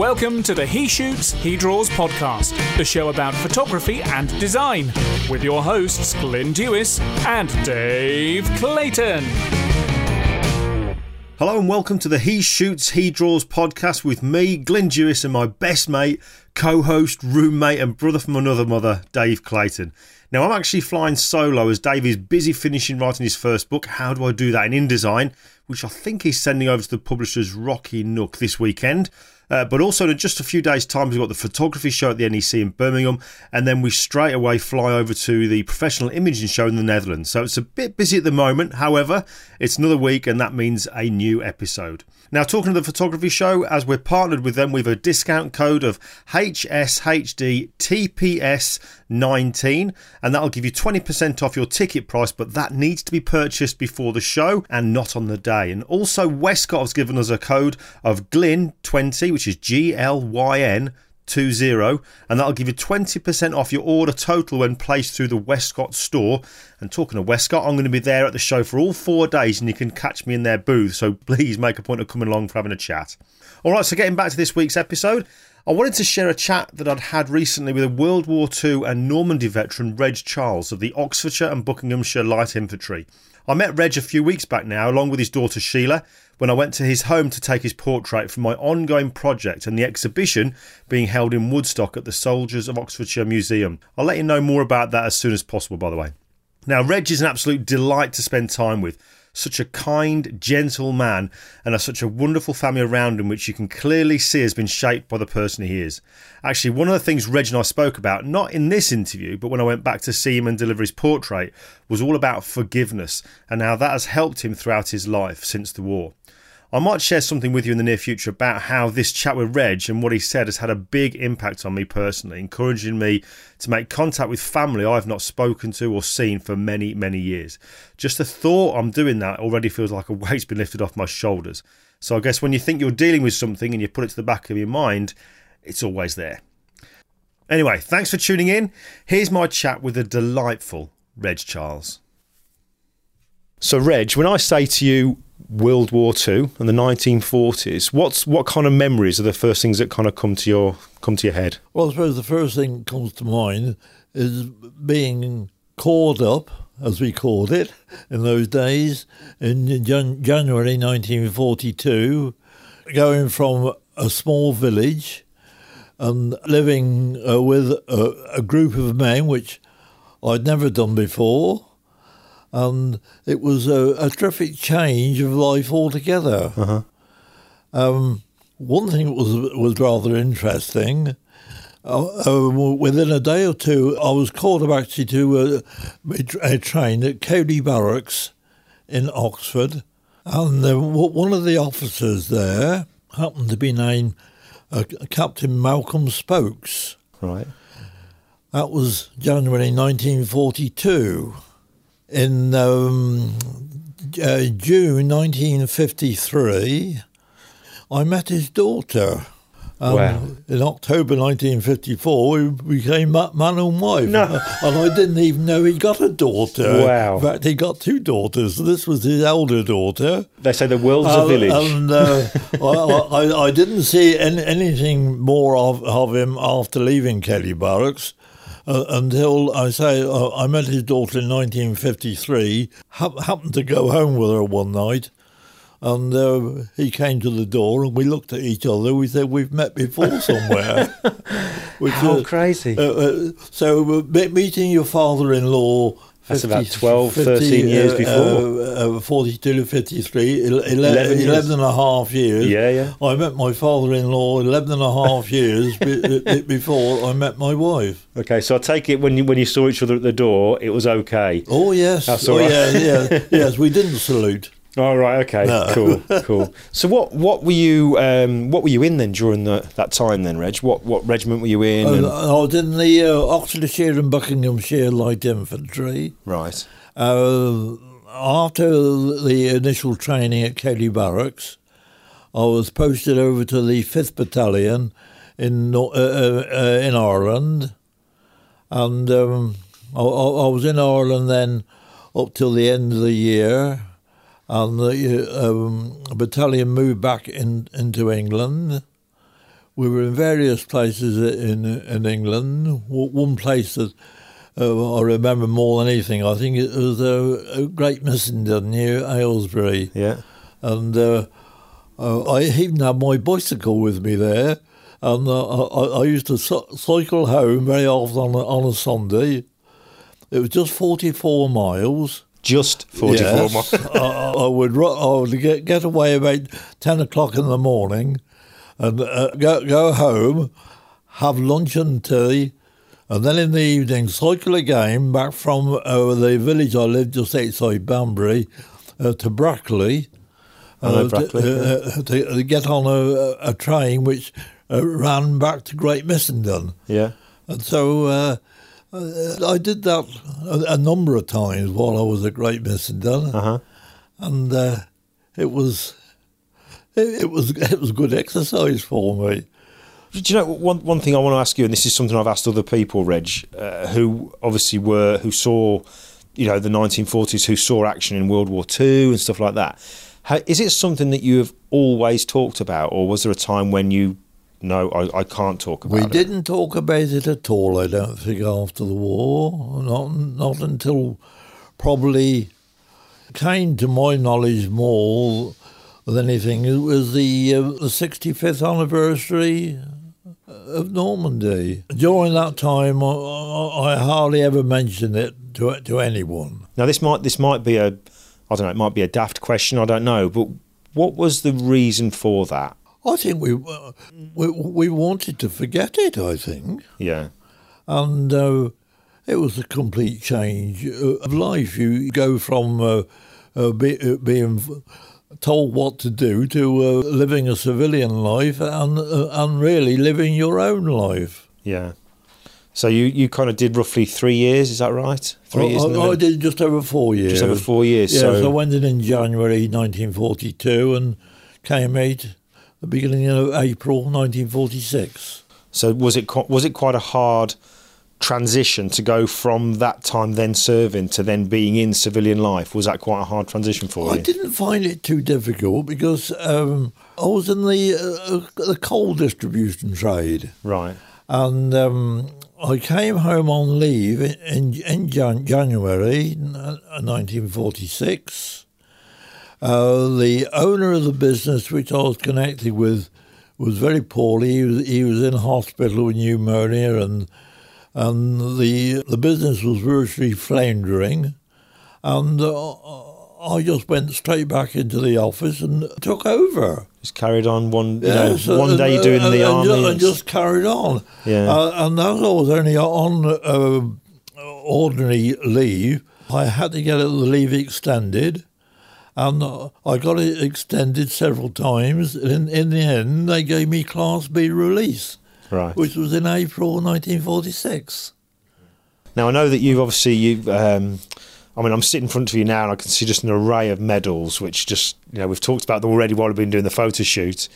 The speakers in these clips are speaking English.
Welcome to the He Shoots, He Draws podcast, the show about photography and design, with your hosts Glyn Dewis and Dave Clayton. Hello and welcome to the He Shoots, He Draws podcast with me, Glyn Dewis, and my best mate, co host, roommate, and brother from another mother, Dave Clayton. Now, I'm actually flying solo as Dave is busy finishing writing his first book, How Do I Do That in InDesign, which I think he's sending over to the publisher's Rocky Nook this weekend. Uh, but also in just a few days' time, we've got the photography show at the NEC in Birmingham, and then we straight away fly over to the professional imaging show in the Netherlands. So it's a bit busy at the moment. However, it's another week, and that means a new episode. Now, talking to the photography show, as we're partnered with them, we have a discount code of HSHDTPS19, and that'll give you 20% off your ticket price, but that needs to be purchased before the show and not on the day. And also, Westcott has given us a code of GLYN20, which is G L Y N 20 and that'll give you 20% off your order total when placed through the Westcott store. And talking of Westcott, I'm going to be there at the show for all four days and you can catch me in their booth. So please make a point of coming along for having a chat. All right, so getting back to this week's episode, I wanted to share a chat that I'd had recently with a World War II and Normandy veteran, Reg Charles of the Oxfordshire and Buckinghamshire Light Infantry. I met Reg a few weeks back now, along with his daughter Sheila, when I went to his home to take his portrait for my ongoing project and the exhibition being held in Woodstock at the Soldiers of Oxfordshire Museum. I'll let you know more about that as soon as possible, by the way. Now, Reg is an absolute delight to spend time with such a kind, gentle man, and has such a wonderful family around him, which you can clearly see has been shaped by the person he is. Actually, one of the things Reg and I spoke about, not in this interview, but when I went back to see him and deliver his portrait, was all about forgiveness and how that has helped him throughout his life since the war. I might share something with you in the near future about how this chat with Reg and what he said has had a big impact on me personally, encouraging me to make contact with family I've not spoken to or seen for many, many years. Just the thought I'm doing that already feels like a weight's been lifted off my shoulders. So I guess when you think you're dealing with something and you put it to the back of your mind, it's always there. Anyway, thanks for tuning in. Here's my chat with the delightful Reg Charles. So, Reg, when I say to you World War II and the 1940s, what's what kind of memories are the first things that kind of come to your come to your head? Well, I suppose the first thing that comes to mind is being called up, as we called it in those days, in Jan- January 1942, going from a small village and living uh, with a, a group of men, which I'd never done before and it was a, a terrific change of life altogether. Uh-huh. Um, one thing that was was rather interesting. Uh, uh, within a day or two, I was called up actually to a train at Cowley Barracks in Oxford, and uh, one of the officers there happened to be named uh, Captain Malcolm Spokes. Right. That was January 1942 in um, uh, June 1953, I met his daughter. Um, wow. In October 1954, we became man and wife. No. and I didn't even know he got a daughter. Wow. In fact, he got two daughters. This was his elder daughter. They say the world's uh, a village. And uh, I, I, I, didn't see any, anything more of, of him after leaving Cowley Barracks uh, until I say uh, I met his daughter in 1953. Ha- happened to go home with her one night, and uh, he came to the door, and we looked at each other. We said, "We've met before somewhere." Which, How crazy! Uh, uh, so meeting your father-in-law that's 50, about 12, 50, 13 years uh, before. Uh, uh, 42 to 53, 11, 11, 11 and a half years. Yeah, yeah. I met my father in law 11 and a half years before I met my wife. Okay, so I take it when you, when you saw each other at the door, it was okay. Oh, yes. That's oh, right. yeah, yeah. yes, we didn't salute. Oh right, okay, no. cool, cool. So what what were you um, what were you in then during the, that time then, Reg? What what regiment were you in? Uh, I was in the uh, Oxfordshire and Buckinghamshire Light Infantry. Right. Uh, after the initial training at Cowley Barracks, I was posted over to the Fifth Battalion in uh, uh, uh, in Ireland, and um, I, I was in Ireland then up till the end of the year and the um, battalion moved back in, into England. we were in various places in in England. One place that uh, I remember more than anything, I think it was uh, Great Missenden near Aylesbury. Yeah. And uh, uh, I even had my bicycle with me there. And uh, I, I, used to cycle home very often on a, on a Sunday. It was just 44 miles. Just 44 yes. miles? I, I, would, I would get, get away about 10 o'clock in the morning and uh, go, go home, have lunch and tea, and then in the evening cycle again back from uh, the village I lived just outside Banbury uh, to Brackley, uh, Brackley to, uh, uh, to, to, get on a, a train which uh, ran back to Great Missenden. Yeah. And so I did that a, a, number of times while I was at Great Missenden. Uh-huh. And it was it, it was it was good exercise for me. Do you know one one thing I want to ask you, and this is something I've asked other people, Reg, uh, who obviously were who saw, you know, the 1940s, who saw action in World War Two and stuff like that. How, is it something that you have always talked about, or was there a time when you no, I, I can't talk about we it. We didn't talk about it at all, I don't think, after the war. Not, not until probably came to my knowledge more than anything. It was the, uh, the 65th anniversary of Normandy. During that time, I, I, hardly ever mentioned it to to anyone. Now, this might this might be a I don't know. It might be a daft question. I don't know. But what was the reason for that? I think we uh, we, we wanted to forget it. I think. Yeah. And uh, it was a complete change of life. You go from uh, uh be, uh, being told what to do to uh, living a civilian life and uh, and really living your own life. Yeah. So you, you kind of did roughly three years, is that right? Three I, years. I, I, did just over four years. Just over four years. Yeah, so, so I went in in January 1942 and came out the beginning of April 1946. So was it was it quite a hard transition to go from that time then serving to then being in civilian life was that quite a hard transition for you? I didn't find it too difficult because um, I was in the uh, the coal distribution trade, right? And um, I came home on leave in in Jan- January 1946. Uh, the owner of the business which I was connected with was very poorly. He was, he was in hospital with pneumonia and and the the business was virtually floundering, and uh, I just went straight back into the office and took over. Just carried on one, know, one day doing and, the and army, just, and just carried on. Yeah, uh, and as I was only on uh, ordinary leave, I had to get the leave extended and I got it extended several times. In in the end, they gave me Class B release right. which was in April 1946. Now I know that you've obviously you. Um, I mean, I'm sitting in front of you now, and I can see just an array of medals, which just you know we've talked about them already while we've been doing the photo shoot.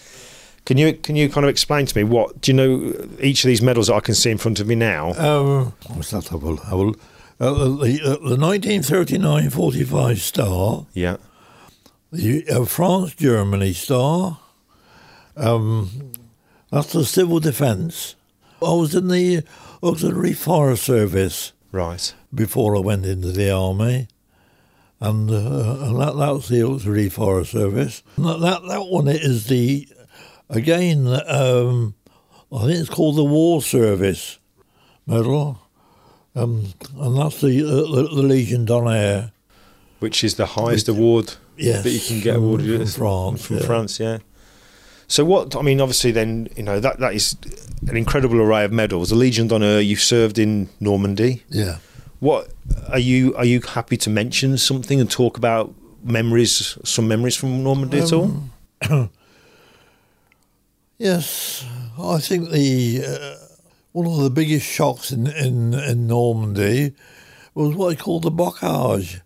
Can you can you kind of explain to me what do you know each of these medals that I can see in front of me now? Um, what's that? I will, I will, uh, the, uh, the 1939-45 star. Yeah. The uh, France Germany star. Um, the civil defence. I was in the auxiliary fire service. Right. Before I went into the army. And, uh, and that, that was the auxiliary fire service. That, that, that one is the, again, um, I think it's called the War Service Medal. Um, and that's the, uh, the, the Legion d'Honneur. Which is the highest award yes, that you can get awarded from France. From yeah. France, yeah. So what? I mean, obviously, then you know that that is an incredible array of medals. The Legion d'Honneur. You served in Normandy. Yeah. What are you? Are you happy to mention something and talk about memories? Some memories from Normandy um, at all? Um, yes, I think the uh, one of the biggest shocks in in, in Normandy was what I call the bocage.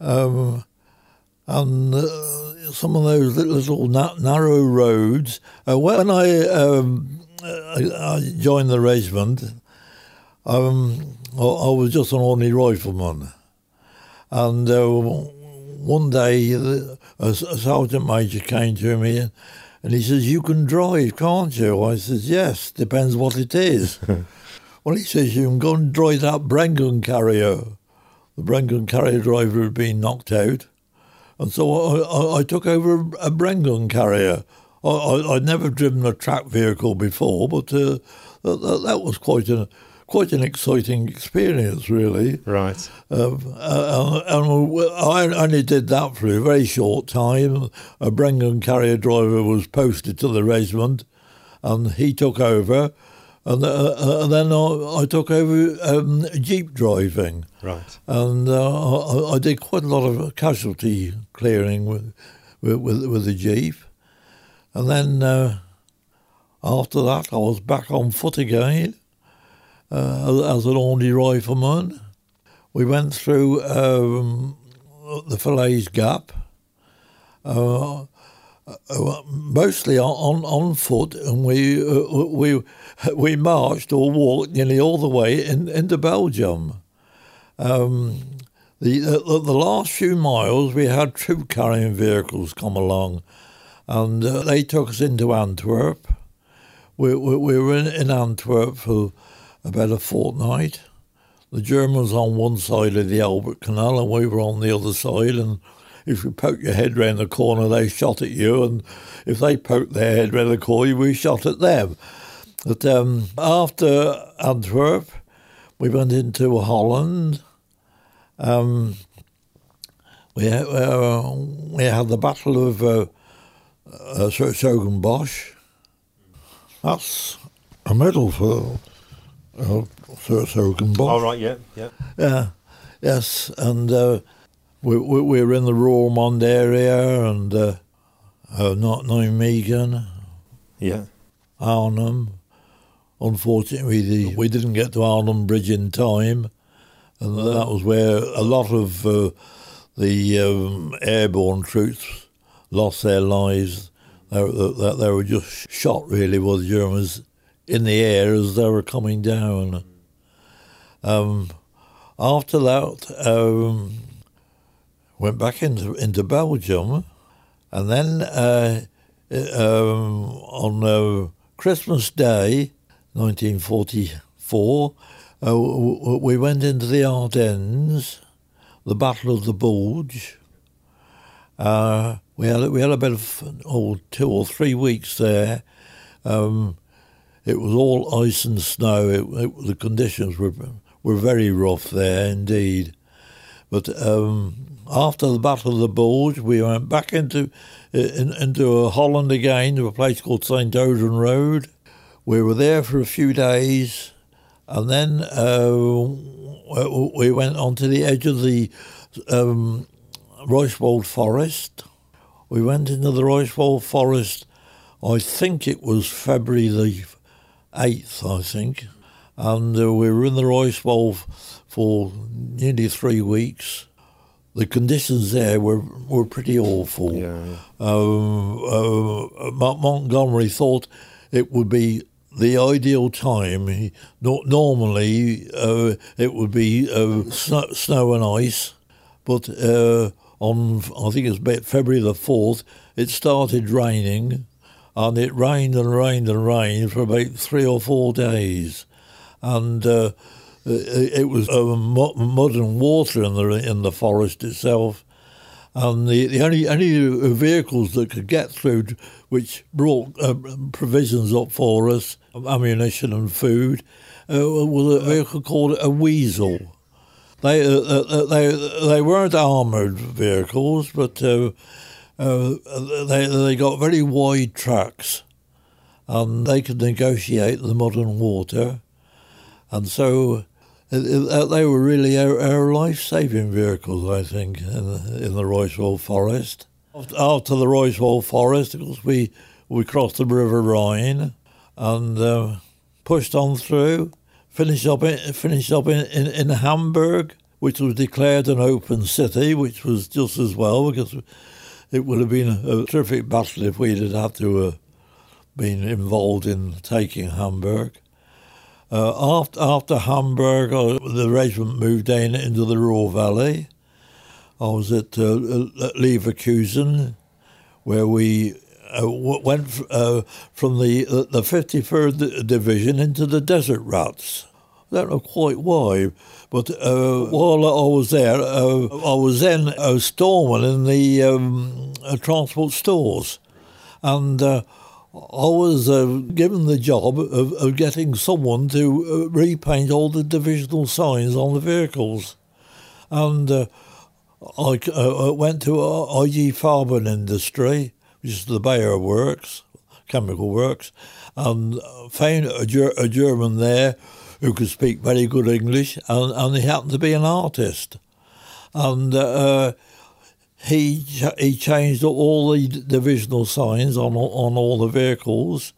Um, and uh, some of those little, narrow roads. Uh, when I, um, I, joined the regiment, um, I, was just an ordinary rifleman, and uh, one day a, a, sergeant major came to me And he says, You can drive, can't you? I says, Yes, depends what it is. well, he says, You can go and drive that Bren gun carrier. The Bren gun carrier driver had been knocked out. And so I, I, I took over a Bren gun carrier. I, I, would never driven a track vehicle before, but uh, that, that was quite a quite an exciting experience, really. Right. Um, uh, and I only did that for a very short time. A Bren gun carrier driver was posted to the regiment, and he took over. And, uh, uh and then I, I, took over um, jeep driving. Right. And uh, I, I, did quite a lot of casualty clearing with with, with, the jeep. And then uh, after that, I was back on foot again uh, as an only rifleman. We went through um, the Falaise Gap, uh, uh, mostly on, on foot, and we uh, we we marched or walked nearly all the way in, into Belgium. Um, the, the, the last few miles, we had troop carrying vehicles come along, and uh, they took us into Antwerp. We, we, we were in, in Antwerp for about a fortnight. The Germans on one side of the Albert Canal and we were on the other side. And if you poke your head round the corner, they shot at you. And if they poked their head round the corner, you we shot at them. But um, after Antwerp, we went into Holland. Um, we, uh, we had the Battle of uh, uh, Bosch. That's a medal for so can Oh, right, yeah, yeah. Yeah, yes, and uh, we, we, we were in the Roermond area and uh, uh, not Nijmegen. Yeah. Arnhem. Unfortunately, the, we didn't get to Arnhem Bridge in time, and that was where a lot of uh, the um, airborne troops lost their lives. They, they, they were just shot, really, by the Germans in the air as they were coming down. Um, after that, um, went back into into Belgium, and then uh, um, on uh, Christmas Day, 1944, uh, we went into the Ardennes, the Battle of the Bulge. Uh, we had we had about oh, two or three weeks there. Um, it was all ice and snow. It, it, the conditions were were very rough there indeed. But um, after the Battle of the Bulge, we went back into in, into Holland again to a place called St. Oedenrode. We were there for a few days, and then uh, we went on to the edge of the um, Forest. We went into the Reichswald Forest. I think it was February the 8th, I think. And uh, we were in the Reichswald for nearly three weeks. The conditions there were, were pretty awful. Yeah. Um, uh, Montgomery thought it would be the ideal time. He, no, normally, uh, it would be uh, snow, snow, and ice, but uh, on I think it was February the fourth, it started raining, and it rained and rained and rained for about three or four days, and uh, it, was uh, mud and water in the in the forest itself, and the, the only only vehicles that could get through, which brought uh, provisions up for us, ammunition and food, uh, was a vehicle called a weasel. They uh, uh, they they weren't armoured vehicles, but uh, they they got very wide tracks, and they could negotiate the mud and water, and so they were really our, our life-saving vehicles, I think, in, in the Reichswald Forest. After the Reichswald Forest, of course, we we crossed the River Rhine and uh, pushed on through, finished up in, finished up in, in, in Hamburg, which was declared an open city, which was just as well because it would have been a, a terrific battle if we'd had to have uh, been involved in taking Hamburg. Uh, after, after Hamburg, uh, the regiment moved in into the Ruhr Valley. I was at, uh, at Leverkusen, where we uh, w- went f- uh, from the the 53rd Division into the Desert Rats. I don't know quite why, but uh, while I was there, uh, I was then a storeman in the um, uh, transport stores, and uh, I was uh, given the job of, of getting someone to uh, repaint all the divisional signs on the vehicles, and. Uh, I uh, went to uh, IG Farben Industry, which is the Bayer Works, chemical works, and found a, Ger- a German there who could speak very good English, and, and he happened to be an artist. And uh, he he changed all the divisional signs on on all the vehicles.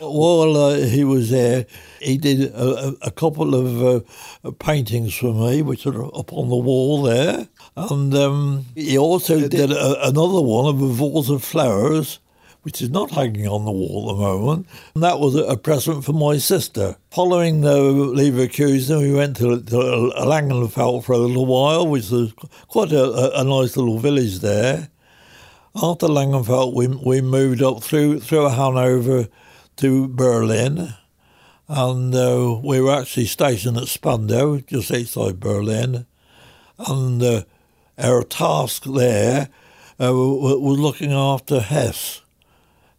While uh, he was there, he did a, a couple of uh, paintings for me, which are up on the wall there. And um, he also did a, another one of a vase of flowers, which is not hanging on the wall at the moment. And that was a, present for my sister. Following the Leverkusen, we went to, to Langenfeld for a little while, which was quite a, a nice little village there. After Langenfeld, we, we moved up through, through Hanover to Berlin. And uh, we were actually stationed at Spandau, just outside Berlin. And uh, our task there uh, was looking after Hess.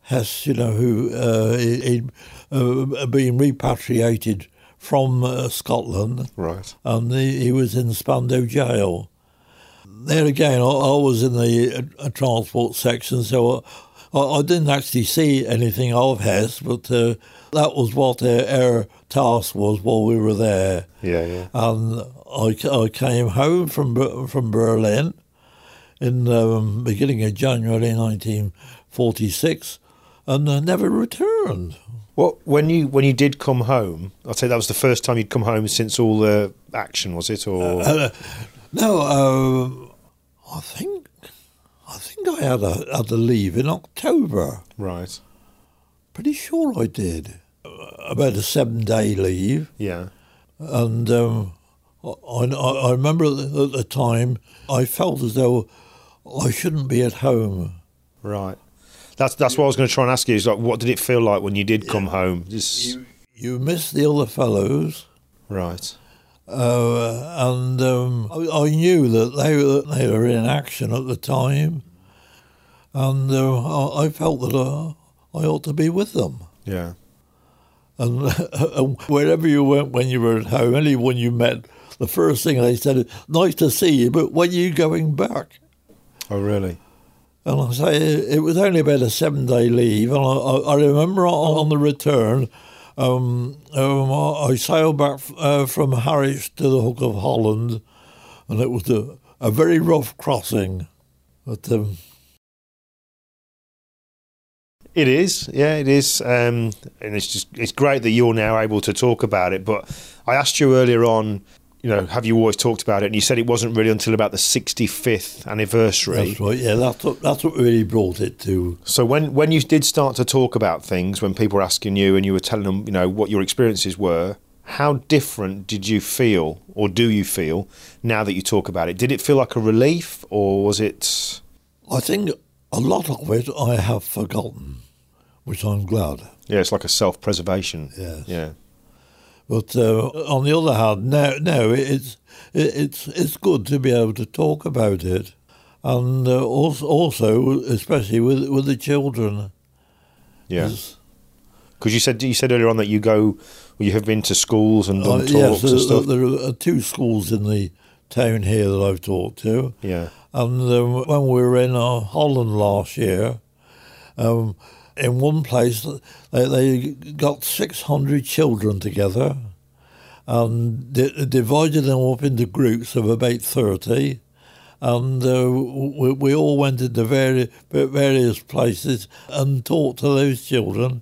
Hess, you know, who uh, he'd uh, been repatriated from uh, Scotland. Right. And he, he, was in Spandau jail. There again, I, I was in the uh, transport section, so I, I, didn't actually see anything of Hess, but uh, that was what our, our, task was while we were there. Yeah, yeah. And I, I came home from from Berlin in the um, beginning of January 1946 and uh, never returned. Well, when you when you did come home, I'd say that was the first time you'd come home since all the action, was it? Or uh, no, uh, I think I think I had a had to leave in October. Right. Pretty sure I did. About a seven day leave. Yeah. And um, I, I remember at the time I felt as though I shouldn't be at home. Right. That's that's what I was going to try and ask you. Is like, what did it feel like when you did come home? Just... You, you miss the other fellows, right? Uh, and um, I, I, knew that they were they were in action at the time, and uh, I, I, felt that uh, I ought to be with them. Yeah. And wherever you went when you were at home, anyone you met, the first thing they said, "Nice to see you, but when are you going back?" Oh, really? And I say it was only about a seven-day leave, and I, I remember on the return, um, um, I sailed back uh, from Harwich to the Hook of Holland, and it was a, a very rough crossing. But um, it is, yeah, it is, um, and it's just it's great that you're now able to talk about it. But I asked you earlier on you know, have you always talked about it? And you said it wasn't really until about the 65th anniversary. That's right. Yeah, that's what, that's what really brought it to. So when when you did start to talk about things, when people were asking you and you were telling them, you know, what your experiences were, how different did you feel, or do you feel now that you talk about it? Did it feel like a relief, or was it? I think a lot of it I have forgotten, which I'm glad. Yeah, it's like a self-preservation. Yes. Yeah. But uh, on the other hand, no, no, it's it's it's good to be able to talk about it, and uh, also, also especially with with the children. Yes. Because you said you said earlier on that you go, you have been to schools and done uh, talks yes, and stuff. There are two schools in the town here that I've talked to. Yeah. And um, when we were in uh, Holland last year, um, in one place they, they got 600 children together and divided them up into groups of about 30 and uh, we, we, all went into various, various places and talked to those children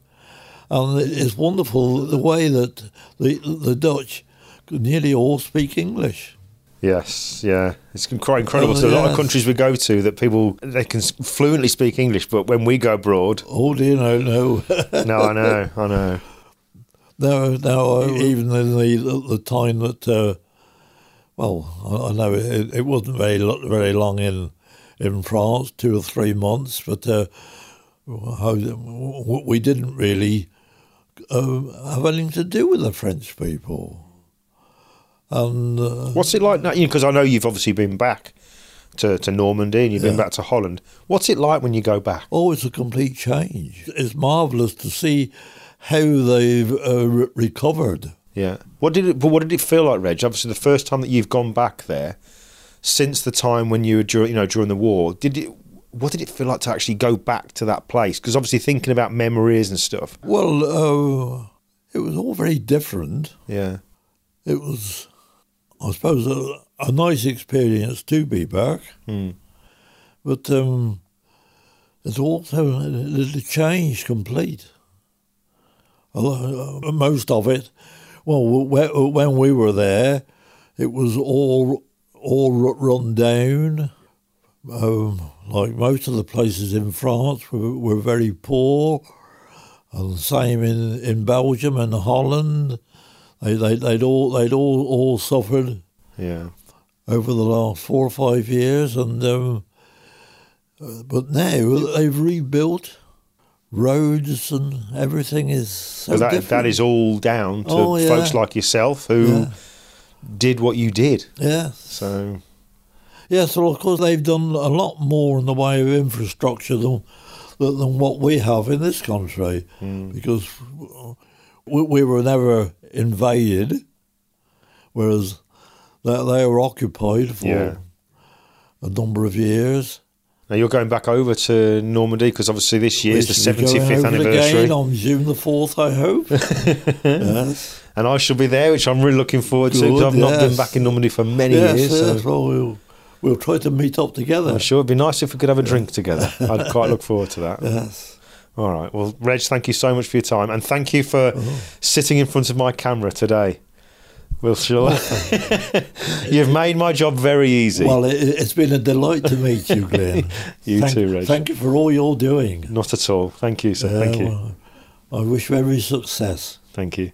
and it's wonderful the way that the, the Dutch nearly all speak English. Yes, yeah, it's quite incredible. Oh, yes. a lot of countries we go to that people they can fluently speak English, but when we go abroad, oh, dear, you know? No, no, I know, I know. No, no, even in the the time that, uh, well, I know it, it wasn't very very long in in France, two or three months, but uh, how we didn't really uh, have anything to do with the French people. And uh, what's it like now? Because I know you've obviously been back to, to Normandy and you've yeah. been back to Holland. What's it like when you go back? Oh, it's a complete change. It's marvellous to see how they've uh, re- recovered. Yeah. What did it? But what did it feel like, Reg? Obviously, the first time that you've gone back there since the time when you were during, you know, during the war. Did it? What did it feel like to actually go back to that place? Because obviously, thinking about memories and stuff. Well, uh, it was all very different. Yeah. It was, I suppose, a, a nice experience to be back. Mm. But um, it's also a change complete. Uh, most of it, well, when we were there, it was all all run down. Um, like most of the places in France were, were very poor, and the same in, in Belgium and Holland. They, they, they'd all they'd all, all suffered. Yeah over the last four or five years, and um, but now they've rebuilt roads and everything is so, that, that is all down to oh, yeah. folks like yourself who yeah. did what you did. Yeah. So. Yes, well, of course, they've done a lot more in the way of infrastructure than than what we have in this country, mm. because we, we were never invaded, whereas they, they were occupied for yeah. a number of years. Now you're going back over to Normandy because obviously this year is the 75th anniversary. Again on June the 4th, I hope. yes. And I shall be there, which I'm really looking forward Good, to because I've yes. not been back in Normandy for many yes, years. Yes, so. well, we'll, we'll try to meet up together. I'm sure it'd be nice if we could have a drink together. I'd quite look forward to that. Yes. All right. Well, Reg, thank you so much for your time. And thank you for oh. sitting in front of my camera today. We'll sure. You've made my job very easy. Well, it, has been a delight to meet you, Glenn. you thank, too, Reg. Thank you for all you're doing. Not at all. Thank you, sir. Uh, thank you. Well, I wish you every success. Thank you.